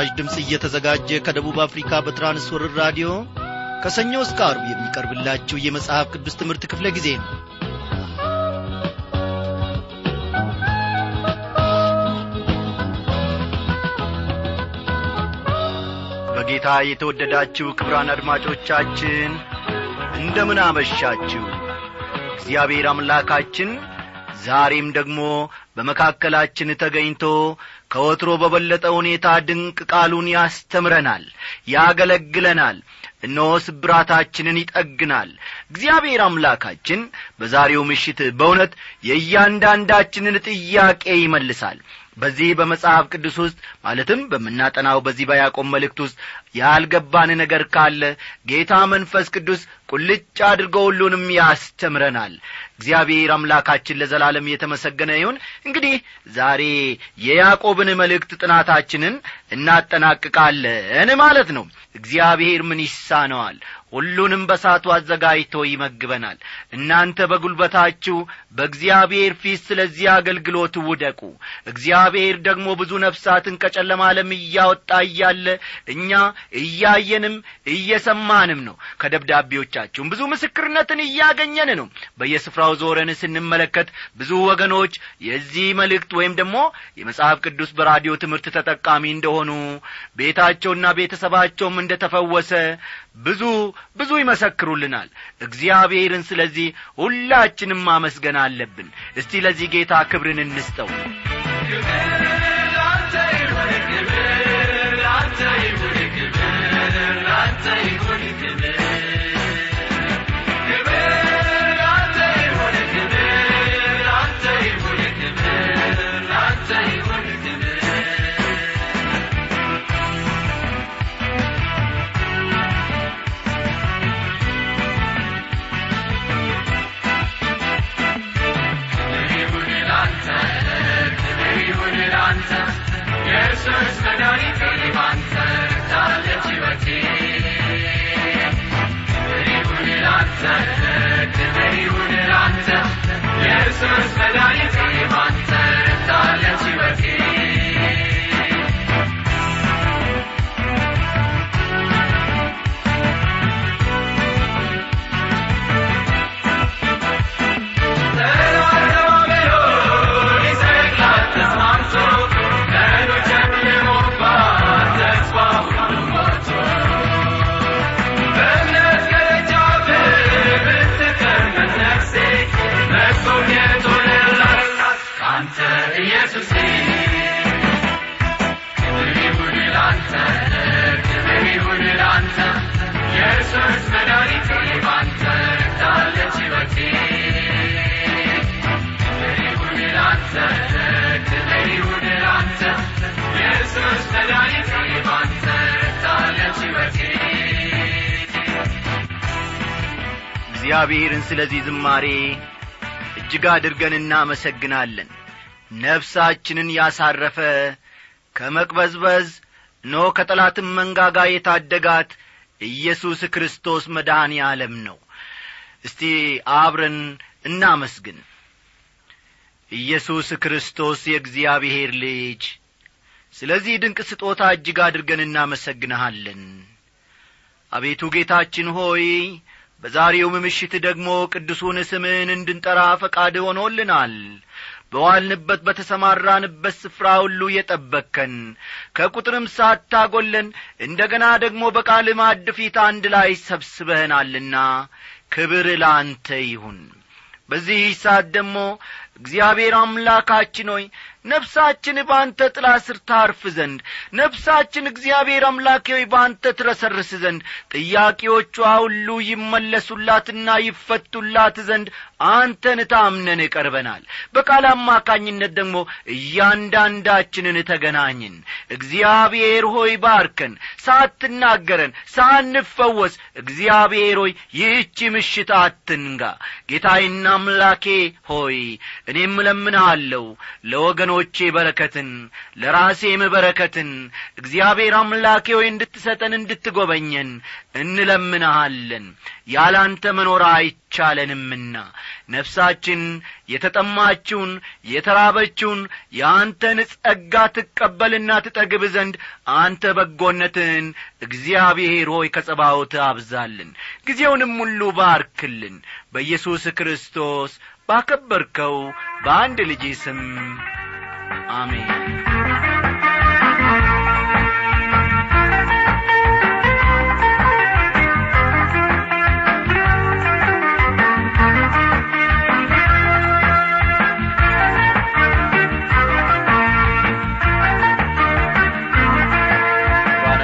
ይህ ምስራች ድምፅ እየተዘጋጀ ከደቡብ አፍሪካ በትራንስወርር ራዲዮ ከሰኞ እስከ አርብ የሚቀርብላችሁ የመጽሐፍ ቅዱስ ትምህርት ክፍለ ጊዜ ነው። በጌታ የተወደዳችሁ ክብራን አድማጮቻችን እንደምን አመሻችሁ። እግዚአብሔር አምላካችን ዛሬም ደግሞ በመካከላችን ተገኝቶ ከወትሮ በበለጠ ሁኔታ ድንቅ ቃሉን ያስተምረናል ያገለግለናል። እነሆ ስብራታችንን ይጠግናል። እግዚአብሔር አምላካችን በዛሬው ምሽት በእውነት የእያንዳንዳችንን ጥያቄ ይመልሳል በዚህ በመጽሐፍ ቅዱስ ውስጥ ማለትም በምናጠናው በዚህ በያዕቆብ መልእክት ውስጥ ያልገባን ነገር ካለ ጌታ መንፈስ ቅዱስ ቁልጭ አድርጎ ሁሉንም ያስተምረናል። እግዚአብሔር አምላካችን ለዘላለም የተመሰገነ ይሁን። እንግዲህ ዛሬ የያዕቆብን መልእክት ጥናታችንን እናጠናቅቃለን ማለት ነው። እግዚአብሔር ምን ይሳነዋል ሁሉንም በሳቱ አዘጋጅቶ ይመግበናል። እናንተ በጒልበታችሁ በእግዚአብሔር ፊት ስለዚህ አገልግሎት ውደቁ። እግዚአብሔር ደግሞ ብዙ ነፍሳትን ከጨለማ ዓለም እያወጣ እያለ እኛ እያየንም እየሰማንም ነው። ከደብዳቤዎቻችሁም ብዙ ምስክርነትን እያገኘን ነው። በየስፍራው ዞረን ስንመለከት ብዙ ወገኖች የዚህ መልእክት ወይም ደግሞ የመጽሐፍ ቅዱስ በራዲዮ ትምህርት ተጠቃሚ እንደሆኑ ቤታቸውና ቤተሰባቸውም እንደ ተፈወሰ ብዙ ብዙ ይመሰክሩልናል። እግዚአብሔርን ስለዚህ ሁላችንም ማመስገን አለብን። እስቲ ለዚህ ጌታ ክብርን እንስጠው። ኢየሱስ Christmas, and I እግዚአብሔርን ስለዚህ ዝማሬ እጅግ አድርገን እናመሰግናለን። ነፍሳችንን ያሳረፈ ከመቅበዝበዝ ኖ ከጠላትም መንጋጋ የታደጋት ኢየሱስ ክርስቶስ መድኃኔ ዓለም ነው። እስቲ አብረን እናመስግን። ኢየሱስ ክርስቶስ የእግዚአብሔር ልጅ ስለዚህ ድንቅ ስጦታ እጅግ አድርገን እናመሰግንሃለን። አቤቱ ጌታችን ሆይ በዛሬውም ምሽት ደግሞ ቅዱሱን ስምህን እንድንጠራ ፈቃድ ሆኖልናል። በዋልንበት በተሰማራንበት ስፍራ ሁሉ የጠበቅከን ከቁጥርም ሳታጐለን እንደ ገና ደግሞ በቃል ማዕድ ፊት አንድ ላይ ሰብስበህናልና ክብር ለአንተ ይሁን። በዚህ ሰዓት ደግሞ እግዚአብሔር አምላካችን ሆይ ነፍሳችን በአንተ ጥላ ስር ታርፍ ዘንድ ነፍሳችን እግዚአብሔር አምላኬ ሆይ በአንተ ትረሰርስ ዘንድ ጥያቄዎቿ ሁሉ ይመለሱላትና ይፈቱላት ዘንድ አንተን ታምነን ቀርበናል። በቃል አማካኝነት ደግሞ እያንዳንዳችንን ተገናኝን። እግዚአብሔር ሆይ ባርከን ሳትናገረን ሳንፈወስ እግዚአብሔር ሆይ ይህቺ ምሽት አትንጋ። ጌታዬና አምላኬ ሆይ እኔም እለምንሃለሁ ለወገኖቼ በረከትን ለራሴም በረከትን እግዚአብሔር አምላኬ ሆይ እንድትሰጠን እንድትጐበኘን እንለምንሃለን። ያላንተ መኖር አይቻለንምና ነፍሳችን የተጠማችውን የተራበችውን የአንተን ጸጋ ትቀበልና ትጠግብ ዘንድ አንተ በጎነትን እግዚአብሔር ሆይ ከጸባዖት አብዛልን። ጊዜውንም ሁሉ ባርክልን። በኢየሱስ ክርስቶስ ባከበርከው በአንድ ልጅ ስም አሜን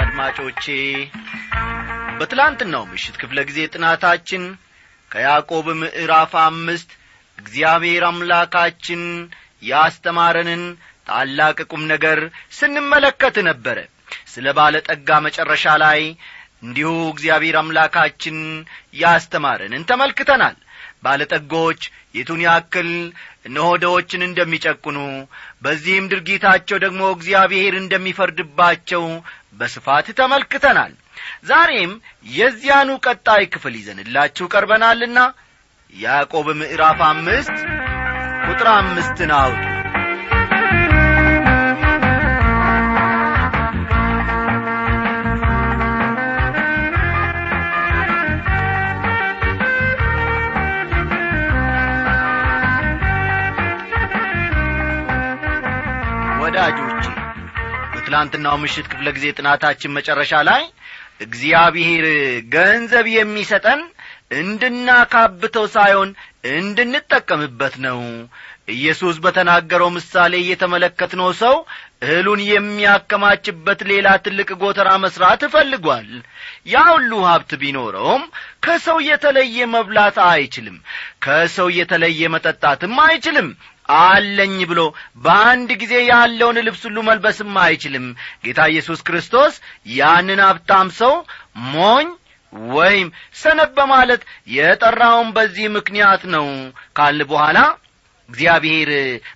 አድማጮቼ። በትላንትናው ምሽት ክፍለ ጊዜ ጥናታችን ከያዕቆብ ምዕራፍ አምስት እግዚአብሔር አምላካችን ያስተማረንን ታላቅ ቁም ነገር ስንመለከት ነበረ። ስለ ባለ ጠጋ መጨረሻ ላይ እንዲሁ እግዚአብሔር አምላካችን ያስተማረንን ተመልክተናል። ባለጠጎች የቱን ያክል እነሆ ደዎችን እንደሚጨቁኑ በዚህም ድርጊታቸው ደግሞ እግዚአብሔር እንደሚፈርድባቸው በስፋት ተመልክተናል። ዛሬም የዚያኑ ቀጣይ ክፍል ይዘንላችሁ ቀርበናልና ያዕቆብ ምዕራፍ አምስት ቁጥር አምስትን አውጡ ወዳጆቼ በትላንትናው ምሽት ክፍለ ጊዜ ጥናታችን መጨረሻ ላይ እግዚአብሔር ገንዘብ የሚሰጠን እንድናካብተው ሳይሆን እንድንጠቀምበት ነው። ኢየሱስ በተናገረው ምሳሌ እየተመለከትነው ሰው እህሉን የሚያከማችበት ሌላ ትልቅ ጎተራ መሥራት እፈልጓል ያ ሁሉ ሀብት ቢኖረውም ከሰው የተለየ መብላት አይችልም ከሰው የተለየ መጠጣትም አይችልም። አለኝ ብሎ በአንድ ጊዜ ያለውን ልብስ ሁሉ መልበስም አይችልም። ጌታ ኢየሱስ ክርስቶስ ያንን ሀብታም ሰው ሞኝ ወይም ሰነፍ በማለት የጠራውን በዚህ ምክንያት ነው ካል በኋላ እግዚአብሔር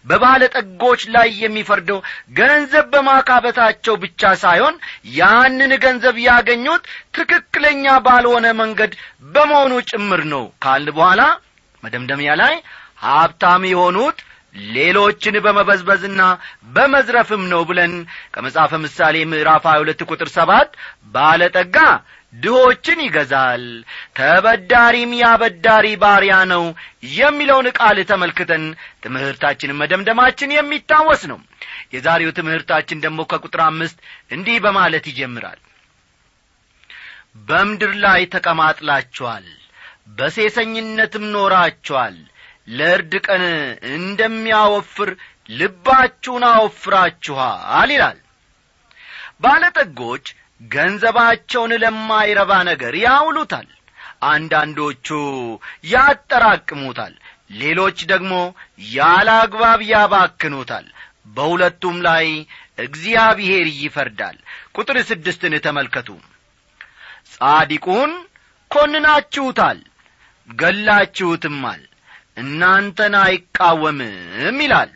በባለጠጎች ላይ የሚፈርደው ገንዘብ በማካበታቸው ብቻ ሳይሆን ያንን ገንዘብ ያገኙት ትክክለኛ ባልሆነ መንገድ በመሆኑ ጭምር ነው ካል በኋላ መደምደሚያ ላይ ሀብታም የሆኑት ሌሎችን በመበዝበዝና በመዝረፍም ነው ብለን ከመጽሐፈ ምሳሌ ምዕራፍ 22 ቁጥር ሰባት ባለጠጋ ድሆችን ይገዛል። ተበዳሪም ያበዳሪ ባሪያ ነው የሚለውን ቃል ተመልክተን ትምህርታችንን መደምደማችን የሚታወስ ነው። የዛሬው ትምህርታችን ደግሞ ከቁጥር አምስት እንዲህ በማለት ይጀምራል። በምድር ላይ ተቀማጥላችኋል በሴሰኝነትም ኖራችኋል። ለእርድ ቀን እንደሚያወፍር ልባችሁን አወፍራችኋል ይላል። ባለጠጎች ገንዘባቸውን ለማይረባ ነገር ያውሉታል። አንዳንዶቹ ያጠራቅሙታል ሌሎች ደግሞ ያለ አግባብ ያባክኑታል። በሁለቱም ላይ እግዚአብሔር ይፈርዳል። ቁጥር ስድስትን ተመልከቱ። ጻዲቁን ኰንናችሁታል ገላችሁትማል እናንተን አይቃወምም ይላል።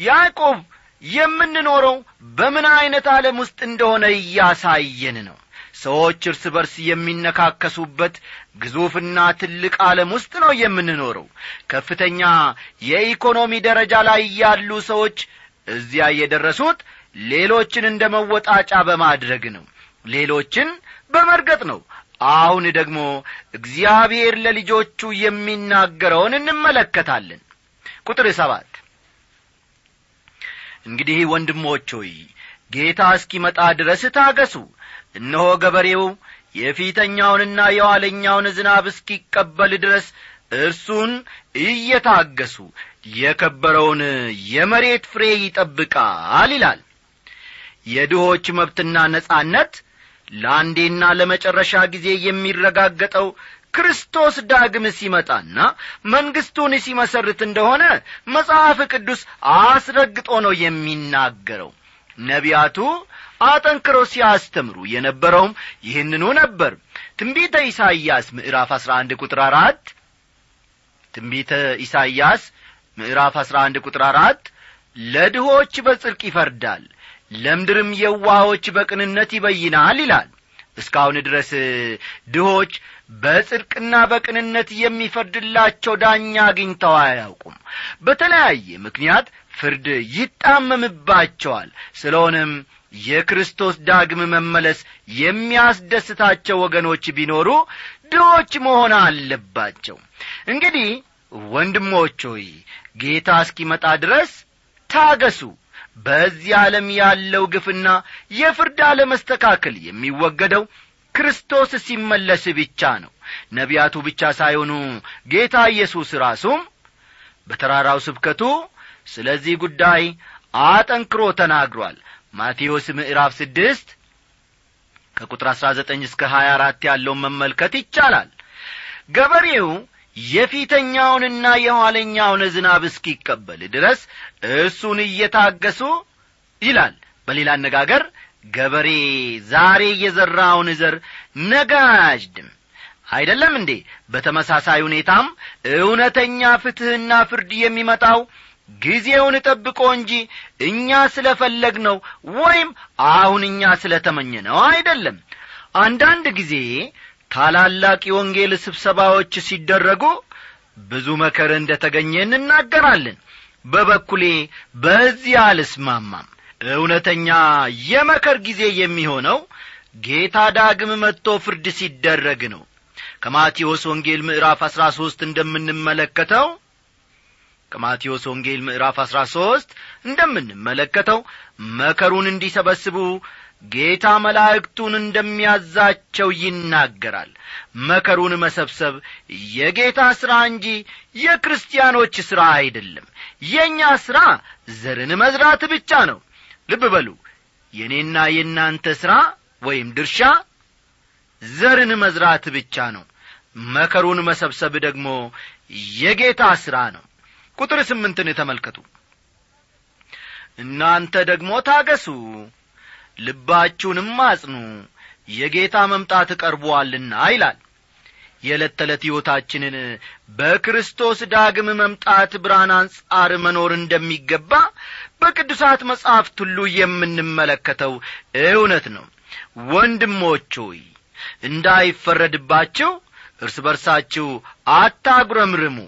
ያዕቆብ የምንኖረው በምን ዐይነት ዓለም ውስጥ እንደሆነ እያሳየን ነው። ሰዎች እርስ በርስ የሚነካከሱበት ግዙፍና ትልቅ ዓለም ውስጥ ነው የምንኖረው። ከፍተኛ የኢኮኖሚ ደረጃ ላይ ያሉ ሰዎች እዚያ የደረሱት ሌሎችን እንደ መወጣጫ በማድረግ ነው። ሌሎችን በመርገጥ ነው። አሁን ደግሞ እግዚአብሔር ለልጆቹ የሚናገረውን እንመለከታለን። ቁጥር ሰባት እንግዲህ ወንድሞች ሆይ ጌታ እስኪመጣ ድረስ ታገሱ። እነሆ ገበሬው የፊተኛውንና የኋለኛውን ዝናብ እስኪቀበል ድረስ እርሱን እየታገሱ የከበረውን የመሬት ፍሬ ይጠብቃል ይላል። የድሆች መብትና ነጻነት ለአንዴና ለመጨረሻ ጊዜ የሚረጋገጠው ክርስቶስ ዳግም ሲመጣና መንግሥቱን ሲመሰርት እንደሆነ መጽሐፍ ቅዱስ አስረግጦ ነው የሚናገረው። ነቢያቱ አጠንክረው ሲያስተምሩ የነበረውም ይህንኑ ነበር። ትንቢተ ኢሳይያስ ምዕራፍ አሥራ አንድ ቁጥር አራት። ትንቢተ ኢሳይያስ ምዕራፍ አሥራ አንድ ቁጥር አራት። ለድሆች በጽድቅ ይፈርዳል ለምድርም የዋሆች በቅንነት ይበይናል ይላል። እስካሁን ድረስ ድሆች በጽድቅና በቅንነት የሚፈርድላቸው ዳኛ አግኝተው አያውቁም። በተለያየ ምክንያት ፍርድ ይጣመምባቸዋል። ስለሆነም የክርስቶስ ዳግም መመለስ የሚያስደስታቸው ወገኖች ቢኖሩ ድሆች መሆን አለባቸው። እንግዲህ ወንድሞች ሆይ ጌታ እስኪመጣ ድረስ ታገሱ። በዚህ ዓለም ያለው ግፍና የፍርድ አለመስተካከል የሚወገደው ክርስቶስ ሲመለስ ብቻ ነው። ነቢያቱ ብቻ ሳይሆኑ ጌታ ኢየሱስ ራሱም በተራራው ስብከቱ ስለዚህ ጉዳይ አጠንክሮ ተናግሯል። ማቴዎስ ምዕራፍ ስድስት ከቁጥር አሥራ ዘጠኝ እስከ ሀያ አራት ያለውን መመልከት ይቻላል። ገበሬው የፊተኛውንና የኋለኛውን ዝናብ እስኪቀበል ድረስ እርሱን እየታገሱ ይላል። በሌላ አነጋገር ገበሬ ዛሬ የዘራውን ዘር ነገ አያጭድም አይደለም እንዴ? በተመሳሳይ ሁኔታም እውነተኛ ፍትሕና ፍርድ የሚመጣው ጊዜውን ጠብቆ እንጂ እኛ ስለ ፈለግ ነው ወይም አሁን እኛ ስለ ተመኘ ነው አይደለም። አንዳንድ ጊዜ ታላላቅ የወንጌል ስብሰባዎች ሲደረጉ ብዙ መከር እንደ ተገኘ እንናገራለን። በበኩሌ በዚህ አልስማማም እውነተኛ የመከር ጊዜ የሚሆነው ጌታ ዳግም መጥቶ ፍርድ ሲደረግ ነው። ከማቴዎስ ወንጌል ምዕራፍ አሥራ ሦስት እንደምንመለከተው ከማቴዎስ ወንጌል ምዕራፍ አሥራ ሦስት እንደምንመለከተው መከሩን እንዲሰበስቡ ጌታ መላእክቱን እንደሚያዛቸው ይናገራል። መከሩን መሰብሰብ የጌታ ሥራ እንጂ የክርስቲያኖች ሥራ አይደለም። የእኛ ሥራ ዘርን መዝራት ብቻ ነው ልብ በሉ። የእኔና የእናንተ ሥራ ወይም ድርሻ ዘርን መዝራት ብቻ ነው። መከሩን መሰብሰብ ደግሞ የጌታ ሥራ ነው። ቁጥር ስምንትን ተመልከቱ። እናንተ ደግሞ ታገሱ ልባችሁንም አጽኑ የጌታ መምጣት ቀርቦአልና ይላል። የዕለት ተዕለት ሕይወታችንን በክርስቶስ ዳግም መምጣት ብርሃን አንጻር መኖር እንደሚገባ በቅዱሳት መጻሕፍት ሁሉ የምንመለከተው እውነት ነው። ወንድሞች ሆይ እንዳይፈረድባችሁ እርስ በርሳችሁ አታጉረምርሙ።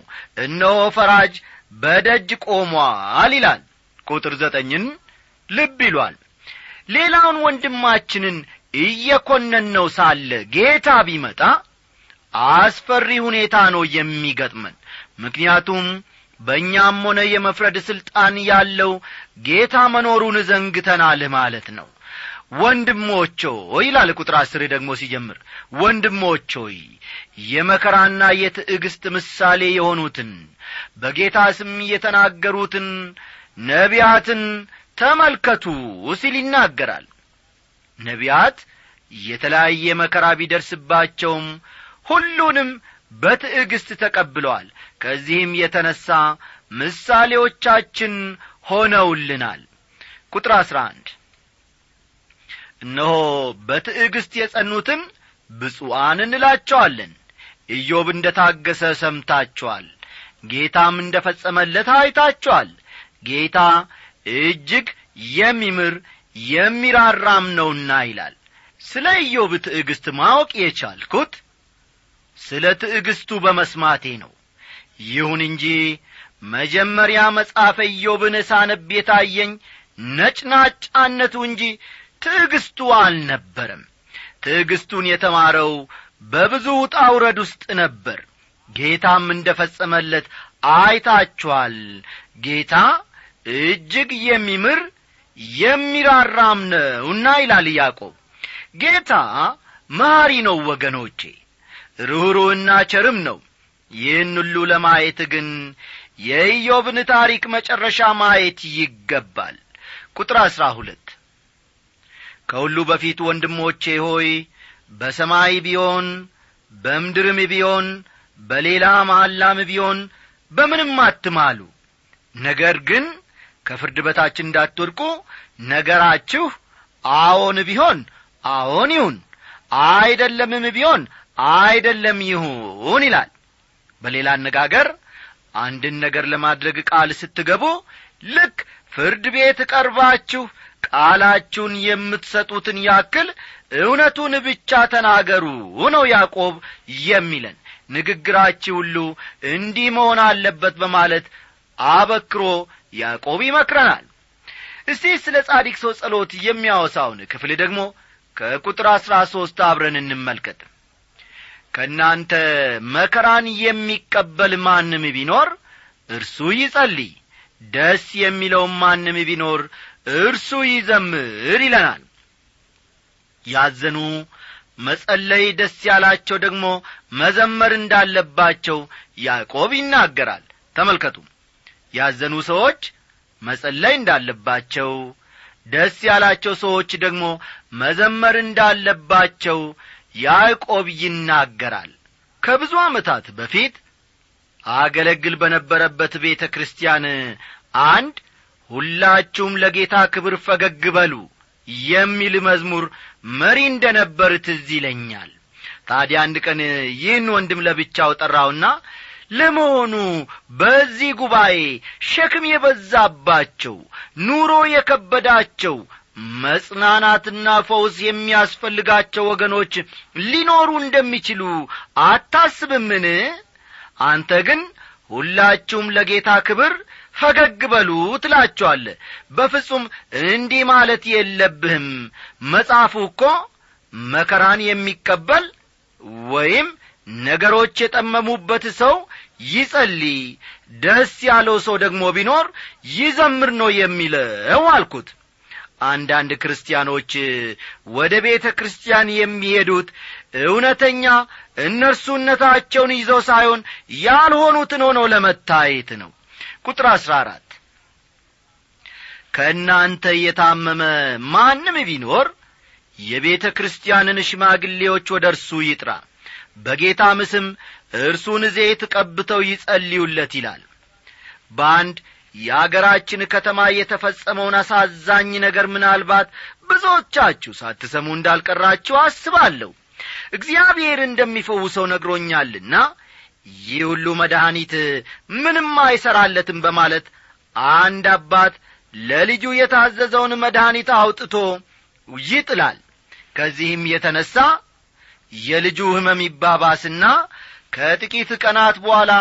እነሆ ፈራጅ በደጅ ቆሟል ይላል። ቁጥር ዘጠኝን ልብ ይሏል። ሌላውን ወንድማችንን እየኰነነው ሳለ ጌታ ቢመጣ አስፈሪ ሁኔታ ነው የሚገጥመን። ምክንያቱም በእኛም ሆነ የመፍረድ ሥልጣን ያለው ጌታ መኖሩን ዘንግተናል ማለት ነው። ወንድሞች ሆይ ይላል ቁጥር አስር ደግሞ ሲጀምር ወንድሞች የመከራና የትዕግስት ምሳሌ የሆኑትን በጌታ ስም የተናገሩትን ነቢያትን ተመልከቱ ሲል ይናገራል። ነቢያት የተለያየ መከራ ቢደርስባቸውም ሁሉንም በትዕግስት ተቀብለዋል። ከዚህም የተነሣ ምሳሌዎቻችን ሆነውልናል። ቁጥር አሥራ አንድ እነሆ በትዕግስት የጸኑትን ብፁዓን እንላቸዋለን። ኢዮብ እንደ ታገሰ ሰምታችኋል። ጌታም እንደ ፈጸመለት አይታችኋል። ጌታ እጅግ የሚምር የሚራራም ነውና ይላል። ስለ ኢዮብ ትዕግስት ማወቅ የቻልኩት ስለ ትዕግስቱ በመስማቴ ነው። ይሁን እንጂ መጀመሪያ መጽሐፈ ኢዮብን ሳነብ የታየኝ ነጭናጫነቱ እንጂ ትዕግስቱ አልነበረም። ትዕግስቱን የተማረው በብዙ ውጣ ውስጥ ነበር። ጌታም እንደ ፈጸመለት አይታችኋል። ጌታ እጅግ የሚምር የሚራራም ነውና ይላል ያዕቆብ። ጌታ መሐሪ ነው ወገኖቼ ርኅሩህና ቸርም ነው። ይህን ሁሉ ለማየት ግን የኢዮብን ታሪክ መጨረሻ ማየት ይገባል። ቁጥር አሥራ ሁለት ከሁሉ በፊት ወንድሞቼ ሆይ በሰማይ ቢሆን በምድርም ቢሆን በሌላ መሐላም ቢሆን በምንም አትማሉ። ነገር ግን ከፍርድ በታች እንዳትወድቁ ነገራችሁ አዎን ቢሆን አዎን ይሁን አይደለምም ቢሆን አይደለም ይሁን ይላል። በሌላ አነጋገር አንድን ነገር ለማድረግ ቃል ስትገቡ ልክ ፍርድ ቤት ቀርባችሁ ቃላችሁን የምትሰጡትን ያክል እውነቱን ብቻ ተናገሩ ነው ያዕቆብ የሚለን። ንግግራችሁ ሁሉ እንዲህ መሆን አለበት በማለት አበክሮ ያዕቆብ ይመክረናል። እስቲ ስለ ጻዲቅ ሰው ጸሎት የሚያወሳውን ክፍል ደግሞ ከቁጥር አሥራ ሦስት አብረን እንመልከት ከእናንተ መከራን የሚቀበል ማንም ቢኖር እርሱ ይጸልይ ደስ የሚለውም ማንም ቢኖር እርሱ ይዘምር ይለናል። ያዘኑ መጸለይ ደስ ያላቸው ደግሞ መዘመር እንዳለባቸው ያዕቆብ ይናገራል። ተመልከቱ። ያዘኑ ሰዎች መጸለይ እንዳለባቸው ደስ ያላቸው ሰዎች ደግሞ መዘመር እንዳለባቸው ያዕቆብ ይናገራል። ከብዙ ዓመታት በፊት አገለግል በነበረበት ቤተ ክርስቲያን አንድ ሁላችሁም ለጌታ ክብር ፈገግ በሉ የሚል መዝሙር መሪ እንደ ነበር ትዝ ይለኛል። ታዲያ አንድ ቀን ይህን ወንድም ለብቻው ጠራውና ለመሆኑ በዚህ ጉባኤ ሸክም የበዛባቸው ኑሮ የከበዳቸው መጽናናትና ፈውስ የሚያስፈልጋቸው ወገኖች ሊኖሩ እንደሚችሉ አታስብምን? አንተ ግን ሁላችሁም ለጌታ ክብር ፈገግ በሉ ትላቸዋለ በፍጹም እንዲህ ማለት የለብህም። መጽሐፉ እኮ መከራን የሚቀበል ወይም ነገሮች የጠመሙበት ሰው ይጸልይ ደስ ያለው ሰው ደግሞ ቢኖር ይዘምር ነው የሚለው አልኩት አንዳንድ ክርስቲያኖች ወደ ቤተ ክርስቲያን የሚሄዱት እውነተኛ እነርሱነታቸውን ይዘው ሳይሆን ያልሆኑትን ሆነው ለመታየት ነው። ቁጥር አሥራ አራት ከእናንተ የታመመ ማንም ቢኖር የቤተ ክርስቲያንን ሽማግሌዎች ወደ እርሱ ይጥራ። በጌታም ስም እርሱን ዘይት ቀብተው ይጸልዩለት ይላል። በአንድ የአገራችን ከተማ የተፈጸመውን አሳዛኝ ነገር ምናልባት ብዙዎቻችሁ ሳትሰሙ እንዳልቀራችሁ አስባለሁ። እግዚአብሔር እንደሚፈውሰው ነግሮኛልና ይህ ሁሉ መድኃኒት ምንም አይሠራለትም በማለት አንድ አባት ለልጁ የታዘዘውን መድኃኒት አውጥቶ ይጥላል። ከዚህም የተነሣ የልጁ ሕመም ይባባስና ከጥቂት ቀናት በኋላ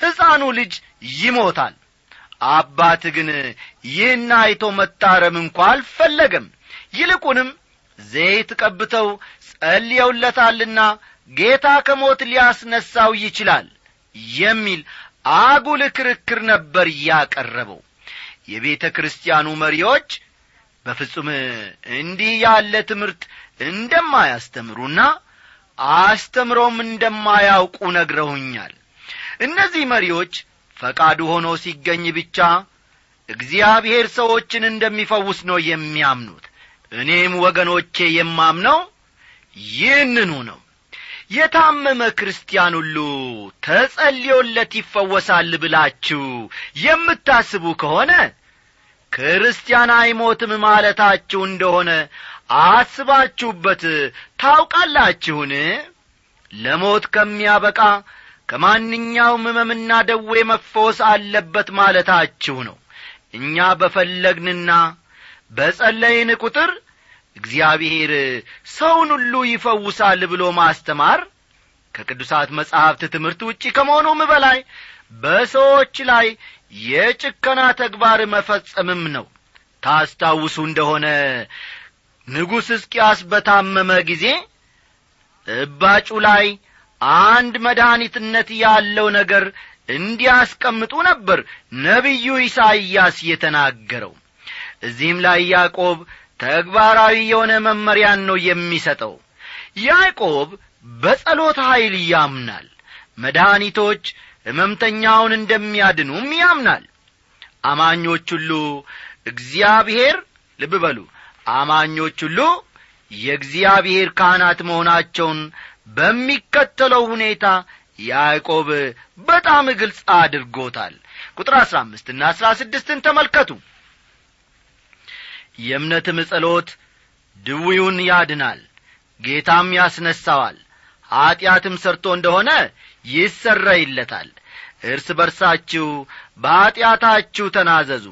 ሕፃኑ ልጅ ይሞታል አባት ግን ይህን አይቶ መታረም እንኳ አልፈለገም። ይልቁንም ዘይት ቀብተው ጸልየውለታልና ጌታ ከሞት ሊያስነሳው ይችላል የሚል አጉል ክርክር ነበር ያቀረበው። የቤተ ክርስቲያኑ መሪዎች በፍጹም እንዲህ ያለ ትምህርት እንደማያስተምሩና አስተምሮም እንደማያውቁ ነግረውኛል። እነዚህ መሪዎች ፈቃዱ ሆኖ ሲገኝ ብቻ እግዚአብሔር ሰዎችን እንደሚፈውስ ነው የሚያምኑት። እኔም ወገኖቼ የማምነው ይህንኑ ነው። የታመመ ክርስቲያን ሁሉ ተጸልዮለት ይፈወሳል ብላችሁ የምታስቡ ከሆነ ክርስቲያን አይሞትም ማለታችሁ እንደሆነ አስባችሁበት ታውቃላችሁን? ለሞት ከሚያበቃ ከማንኛውም ሕመምና ደዌ መፈወስ አለበት ማለታችሁ ነው። እኛ በፈለግንና በጸለይን ቁጥር እግዚአብሔር ሰውን ሁሉ ይፈውሳል ብሎ ማስተማር ከቅዱሳት መጻሕፍት ትምህርት ውጪ ከመሆኑም በላይ በሰዎች ላይ የጭከና ተግባር መፈጸምም ነው። ታስታውሱ እንደሆነ ንጉሥ ሕዝቅያስ በታመመ ጊዜ እባጩ ላይ አንድ መድኃኒትነት ያለው ነገር እንዲያስቀምጡ ነበር ነቢዩ ኢሳይያስ የተናገረው። እዚህም ላይ ያዕቆብ ተግባራዊ የሆነ መመሪያን ነው የሚሰጠው። ያዕቆብ በጸሎት ኀይል ያምናል መድኃኒቶች ሕመምተኛውን እንደሚያድኑም ያምናል። አማኞች ሁሉ እግዚአብሔር ልብ በሉ አማኞች ሁሉ የእግዚአብሔር ካህናት መሆናቸውን በሚከተለው ሁኔታ ያዕቆብ በጣም ግልጽ አድርጎታል። ቁጥር አሥራ አምስትና አሥራ ስድስትን ተመልከቱ። የእምነትም ጸሎት ድዊውን ያድናል ጌታም ያስነሣዋል ኀጢአትም ሰርቶ እንደሆነ ይሰረይለታል። እርስ በርሳችሁ በኀጢአታችሁ ተናዘዙ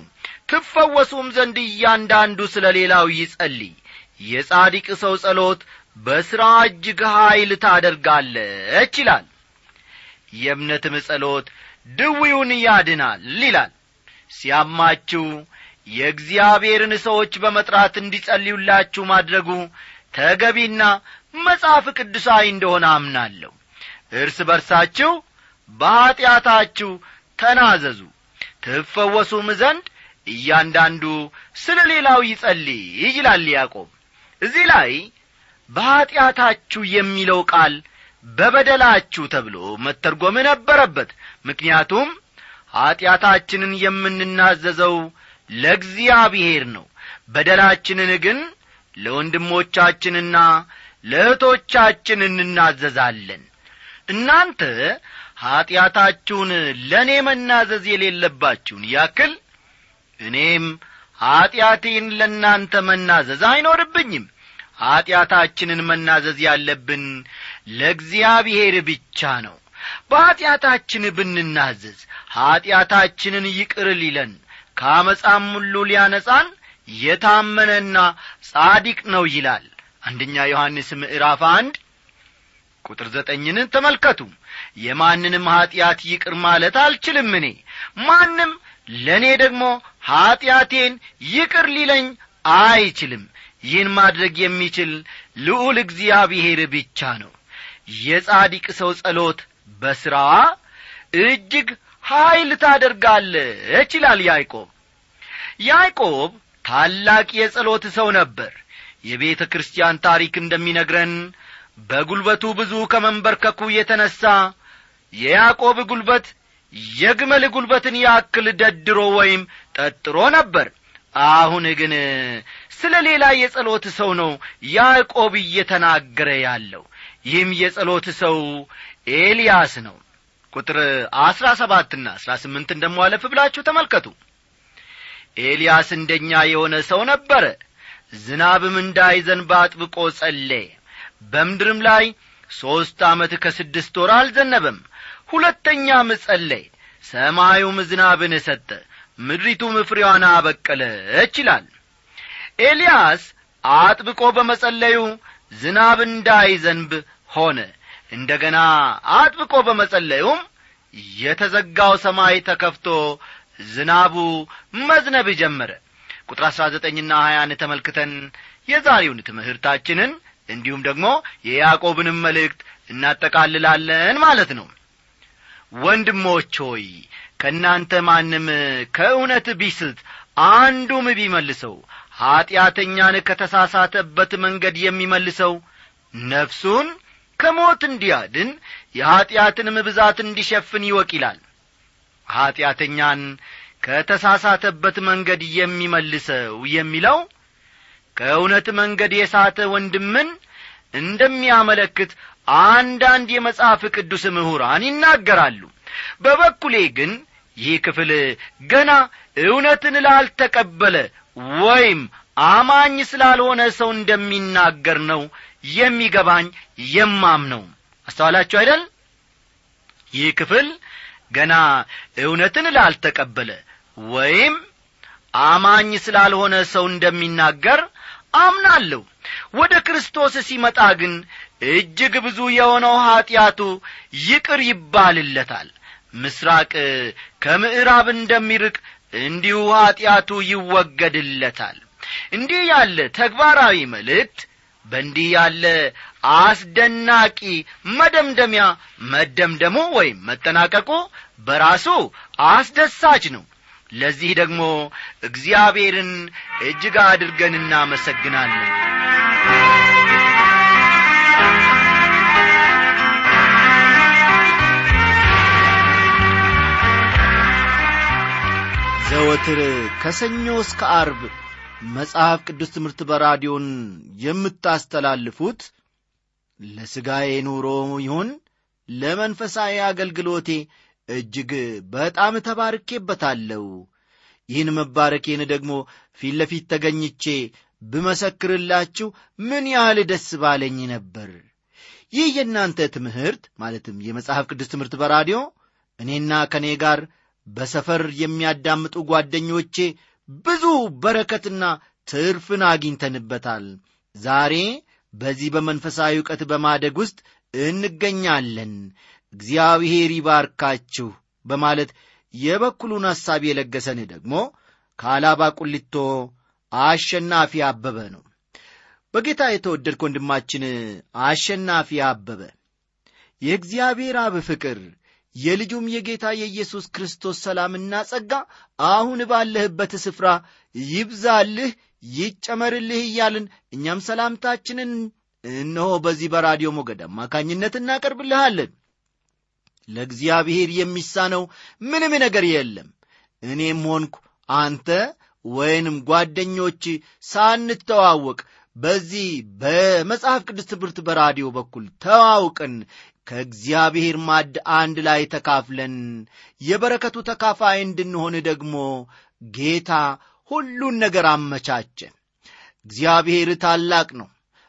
ትፈወሱም ዘንድ እያንዳንዱ ስለ ሌላው ይጸልይ። የጻዲቅ ሰው ጸሎት በሥራ እጅግ ኀይል ታደርጋለች ይላል። የእምነትም ጸሎት ድዊውን ያድናል ይላል። ሲያማችሁ የእግዚአብሔርን ሰዎች በመጥራት እንዲጸልዩላችሁ ማድረጉ ተገቢና መጽሐፍ ቅዱሳዊ እንደሆነ አምናለሁ። እርስ በርሳችሁ በኀጢአታችሁ ተናዘዙ ትፈወሱም ዘንድ እያንዳንዱ ስለ ሌላው ይጸልይ ይላል ያዕቆብ። እዚህ ላይ በኀጢአታችሁ የሚለው ቃል በበደላችሁ ተብሎ መተርጎም ነበረበት። ምክንያቱም ኀጢአታችንን የምንናዘዘው ለእግዚአብሔር ነው። በደላችንን ግን ለወንድሞቻችንና ለእህቶቻችን እንናዘዛለን። እናንተ ኀጢአታችሁን ለእኔ መናዘዝ የሌለባችሁን ያክል እኔም ኀጢአቴን ለእናንተ መናዘዝ አይኖርብኝም ኀጢአታችንን መናዘዝ ያለብን ለእግዚአብሔር ብቻ ነው። በኀጢአታችን ብንናዘዝ ኀጢአታችንን ይቅር ሊለን ከአመፃም ሁሉ ሊያነጻን የታመነና ጻዲቅ ነው ይላል አንደኛ ዮሐንስ ምዕራፍ አንድ ቁጥር ዘጠኝን ተመልከቱ። የማንንም ኀጢአት ይቅር ማለት አልችልም እኔ ማንም ለእኔ ደግሞ ኀጢአቴን ይቅር ሊለኝ አይችልም ይህን ማድረግ የሚችል ልዑል እግዚአብሔር ብቻ ነው። የጻዲቅ ሰው ጸሎት በሥራዋ እጅግ ኀይል ታደርጋለች ይላል ያዕቆብ። ያዕቆብ ታላቅ የጸሎት ሰው ነበር። የቤተ ክርስቲያን ታሪክ እንደሚነግረን በጒልበቱ ብዙ ከመንበርከኩ የተነሣ የያዕቆብ ጒልበት የግመል ጒልበትን ያክል ደድሮ ወይም ጠጥሮ ነበር። አሁን ግን ስለ ሌላ የጸሎት ሰው ነው ያዕቆብ እየተናገረ ያለው። ይህም የጸሎት ሰው ኤልያስ ነው። ቁጥር አሥራ ሰባትና አሥራ ስምንትን ደሞ ብላችሁ ተመልከቱ። ኤልያስ እንደኛ የሆነ ሰው ነበረ። ዝናብም እንዳይዘንብ አጥብቆ ጸለየ። በምድርም ላይ ሦስት ዓመት ከስድስት ወር አልዘነበም። ሁለተኛም ጸለየ። ሰማዩም ዝናብን ሰጠ ምድሪቱም ፍሬዋን አበቀለች ይላል ኤልያስ አጥብቆ በመጸለዩ ዝናብ እንዳይዘንብ ሆነ። እንደ ገና አጥብቆ በመጸለዩም የተዘጋው ሰማይ ተከፍቶ ዝናቡ መዝነብ ጀመረ። ቁጥር አሥራ ዘጠኝና ሀያን ተመልክተን የዛሬውን ትምህርታችንን እንዲሁም ደግሞ የያዕቆብንም መልእክት እናጠቃልላለን ማለት ነው። ወንድሞች ሆይ ከእናንተ ማንም ከእውነት ቢስት አንዱም ቢመልሰው ኀጢአተኛን ከተሳሳተበት መንገድ የሚመልሰው ነፍሱን ከሞት እንዲያድን የኀጢአትንም ብዛት እንዲሸፍን ይወቅ ይላል። ኀጢአተኛን ከተሳሳተበት መንገድ የሚመልሰው የሚለው ከእውነት መንገድ የሳተ ወንድምን እንደሚያመለክት አንዳንድ የመጽሐፍ ቅዱስ ምሁራን ይናገራሉ። በበኩሌ ግን ይህ ክፍል ገና እውነትን ላልተቀበለ ወይም አማኝ ስላልሆነ ሰው እንደሚናገር ነው የሚገባኝ የማምነው አስተዋላችሁ አይደል? ይህ ክፍል ገና እውነትን ላልተቀበለ ወይም አማኝ ስላልሆነ ሰው እንደሚናገር አምናለሁ። ወደ ክርስቶስ ሲመጣ ግን እጅግ ብዙ የሆነው ኀጢአቱ ይቅር ይባልለታል። ምስራቅ ከምዕራብ እንደሚርቅ እንዲሁ ኀጢአቱ ይወገድለታል። እንዲህ ያለ ተግባራዊ መልእክት በእንዲህ ያለ አስደናቂ መደምደሚያ መደምደሙ ወይም መጠናቀቁ በራሱ አስደሳች ነው። ለዚህ ደግሞ እግዚአብሔርን እጅግ አድርገን እናመሰግናለን ዘወትር ከሰኞ እስከ አርብ መጽሐፍ ቅዱስ ትምህርት በራዲዮን የምታስተላልፉት ለሥጋዬ ኑሮ ይሁን ለመንፈሳዊ አገልግሎቴ እጅግ በጣም ተባርኬበታለሁ። ይህን መባረኬን ደግሞ ፊት ለፊት ተገኝቼ ብመሰክርላችሁ ምን ያህል ደስ ባለኝ ነበር! ይህ የእናንተ ትምህርት ማለትም የመጽሐፍ ቅዱስ ትምህርት በራዲዮ እኔና ከእኔ ጋር በሰፈር የሚያዳምጡ ጓደኞቼ ብዙ በረከትና ትርፍን አግኝተንበታል። ዛሬ በዚህ በመንፈሳዊ እውቀት በማደግ ውስጥ እንገኛለን። እግዚአብሔር ይባርካችሁ በማለት የበኩሉን ሐሳብ የለገሰን ደግሞ ከአላባ ቁሊቶ አሸናፊ አበበ ነው። በጌታ የተወደድክ ወንድማችን አሸናፊ አበበ የእግዚአብሔር አብ ፍቅር የልጁም የጌታ የኢየሱስ ክርስቶስ ሰላምና ጸጋ አሁን ባለህበት ስፍራ ይብዛልህ ይጨመርልህ እያልን እኛም ሰላምታችንን እነሆ በዚህ በራዲዮ ሞገድ አማካኝነት እናቀርብልሃለን። ለእግዚአብሔር የሚሳነው ምንም ነገር የለም። እኔም ሆንኩ አንተ ወይንም ጓደኞች ሳንተዋወቅ በዚህ በመጽሐፍ ቅዱስ ትምህርት በራዲዮ በኩል ተዋውቀን ከእግዚአብሔር ማድ አንድ ላይ ተካፍለን የበረከቱ ተካፋይ እንድንሆን ደግሞ ጌታ ሁሉን ነገር አመቻቸ። እግዚአብሔር ታላቅ ነው።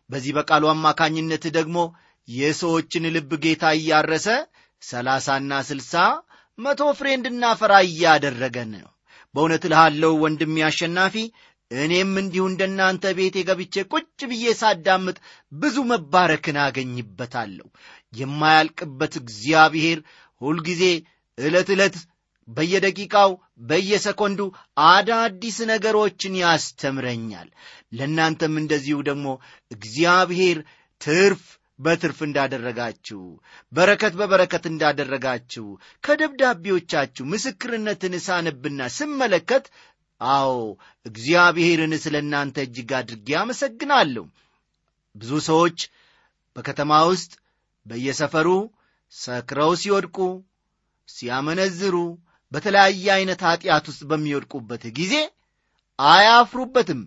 በዚህ በቃሉ አማካኝነት ደግሞ የሰዎችን ልብ ጌታ እያረሰ ሰላሳና ስልሳ መቶ ፍሬ እንድናፈራ እያደረገን ነው። በእውነት ልሃለው ወንድሜ አሸናፊ እኔም እንዲሁ እንደናንተ ቤቴ ገብቼ ቁጭ ብዬ ሳዳምጥ ብዙ መባረክን አገኝበታለሁ። የማያልቅበት እግዚአብሔር ሁልጊዜ ዕለት ዕለት በየደቂቃው በየሰኮንዱ አዳዲስ ነገሮችን ያስተምረኛል። ለእናንተም እንደዚሁ ደግሞ እግዚአብሔር ትርፍ በትርፍ እንዳደረጋችሁ በረከት በበረከት እንዳደረጋችሁ ከደብዳቤዎቻችሁ ምስክርነትን ሳነብና ስመለከት አዎ እግዚአብሔርን ስለ እናንተ እጅግ አድርጌ አመሰግናለሁ። ብዙ ሰዎች በከተማ ውስጥ በየሰፈሩ ሰክረው ሲወድቁ ሲያመነዝሩ በተለያየ ዐይነት ኀጢአት ውስጥ በሚወድቁበት ጊዜ አያፍሩበትም።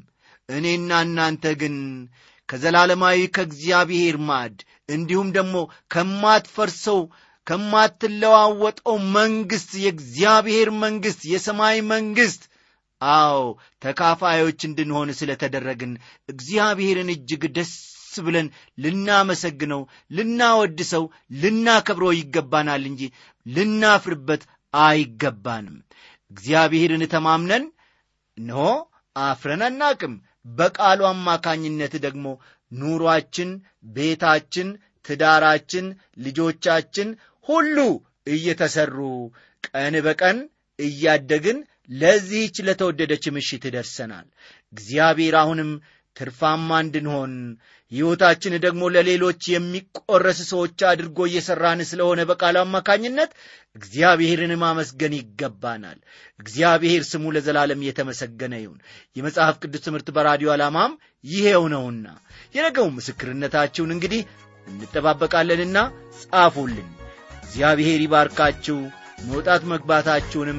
እኔና እናንተ ግን ከዘላለማዊ ከእግዚአብሔር ማድ እንዲሁም ደግሞ ከማትፈርሰው ከማትለዋወጠው መንግሥት የእግዚአብሔር መንግሥት የሰማይ መንግሥት አዎ ተካፋዮች እንድንሆን ስለተደረግን እግዚአብሔርን እጅግ ደስ ብለን ልናመሰግነው ልናወድሰው ልናከብረው ይገባናል እንጂ ልናፍርበት አይገባንም። እግዚአብሔርን ተማምነን እነሆ አፍረን አናቅም። በቃሉ አማካኝነት ደግሞ ኑሯችን ቤታችን ትዳራችን ልጆቻችን ሁሉ እየተሰሩ ቀን በቀን እያደግን ለዚህች ለተወደደች ምሽት ደርሰናል። እግዚአብሔር አሁንም ትርፋማ እንድንሆን ሕይወታችን ደግሞ ለሌሎች የሚቆረስ ሰዎች አድርጎ እየሠራን ስለሆነ በቃሉ አማካኝነት እግዚአብሔርን ማመስገን ይገባናል። እግዚአብሔር ስሙ ለዘላለም የተመሰገነ ይሁን። የመጽሐፍ ቅዱስ ትምህርት በራዲዮ ዓላማም ይሄው ነውና የነገው ምስክርነታችሁን እንግዲህ እንጠባበቃለንና ጻፉልን። እግዚአብሔር ይባርካችሁ። መውጣት መግባታችሁንም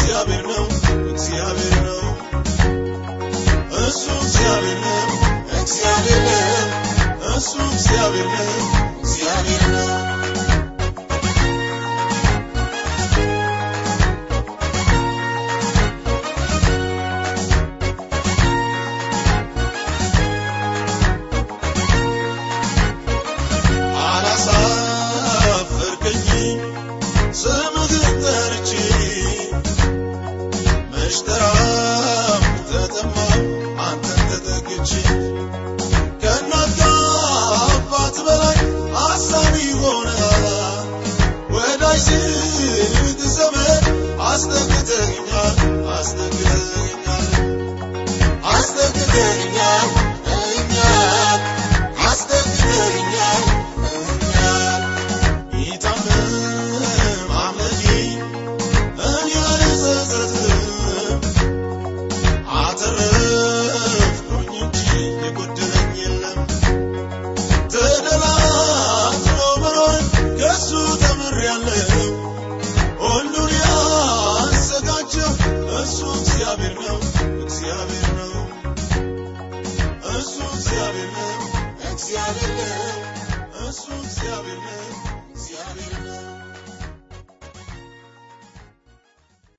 እግዚአብሔር እሱ እግዚአብሔር ነው እግዚአብሔር ነው ሽተራ ተጠማ አንተን